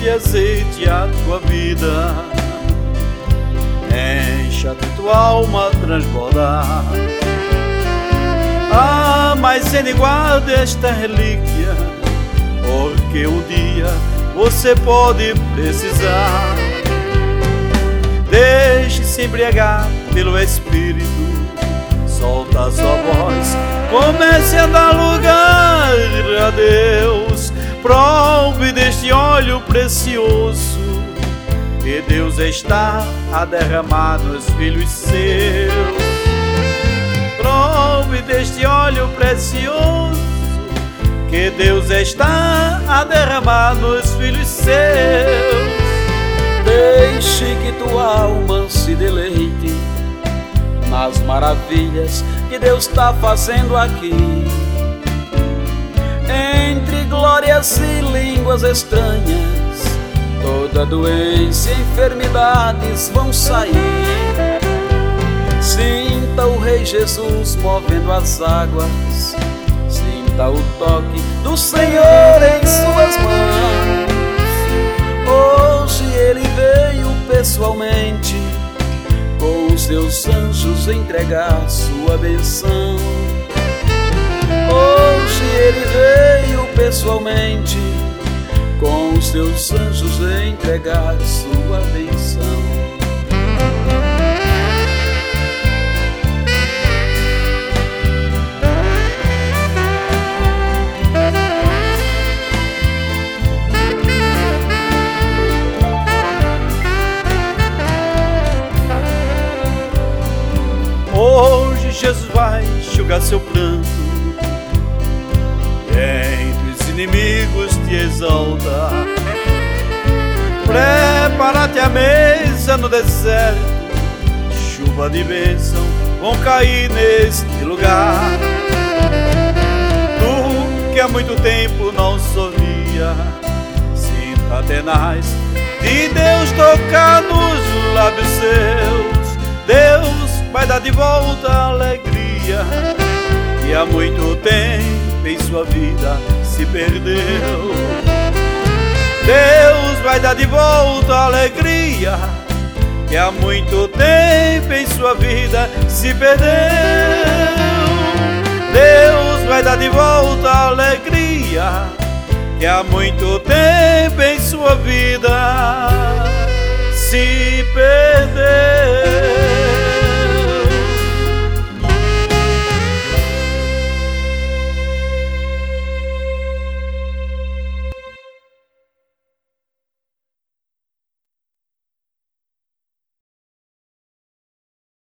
De azeite a tua vida, encha tua alma transbordar. Ah, mas sem guarda esta relíquia, porque um dia você pode precisar. Deixe-se embriagar pelo Espírito solta sua voz, comece a dar lugar óleo precioso que Deus está a derramar nos filhos seus. Prove deste óleo precioso que Deus está a derramar nos filhos seus. Deixe que tua alma se deleite nas maravilhas que Deus está fazendo aqui. Entre glórias e línguas estranhas, toda doença e enfermidades vão sair. Sinta o Rei Jesus movendo as águas, sinta o toque do Senhor em suas mãos. Hoje ele veio pessoalmente com os seus anjos entregar sua benção. Hoje ele veio pessoalmente com seus anjos entregar sua benção. Jesus vai enxugar seu pranto entre os inimigos te exalta. Prepara-te a mesa no deserto, chuva de bênção vão cair neste lugar. Tu que há muito tempo não sorria, sinta tenaz de Deus tocar nos lábios seus. Deus vai dar de volta a alegria que há muito tempo em sua vida se perdeu. Deus vai dar de volta a alegria que há muito tempo em sua vida se perdeu. Deus vai dar de volta a alegria que há muito tempo em sua vida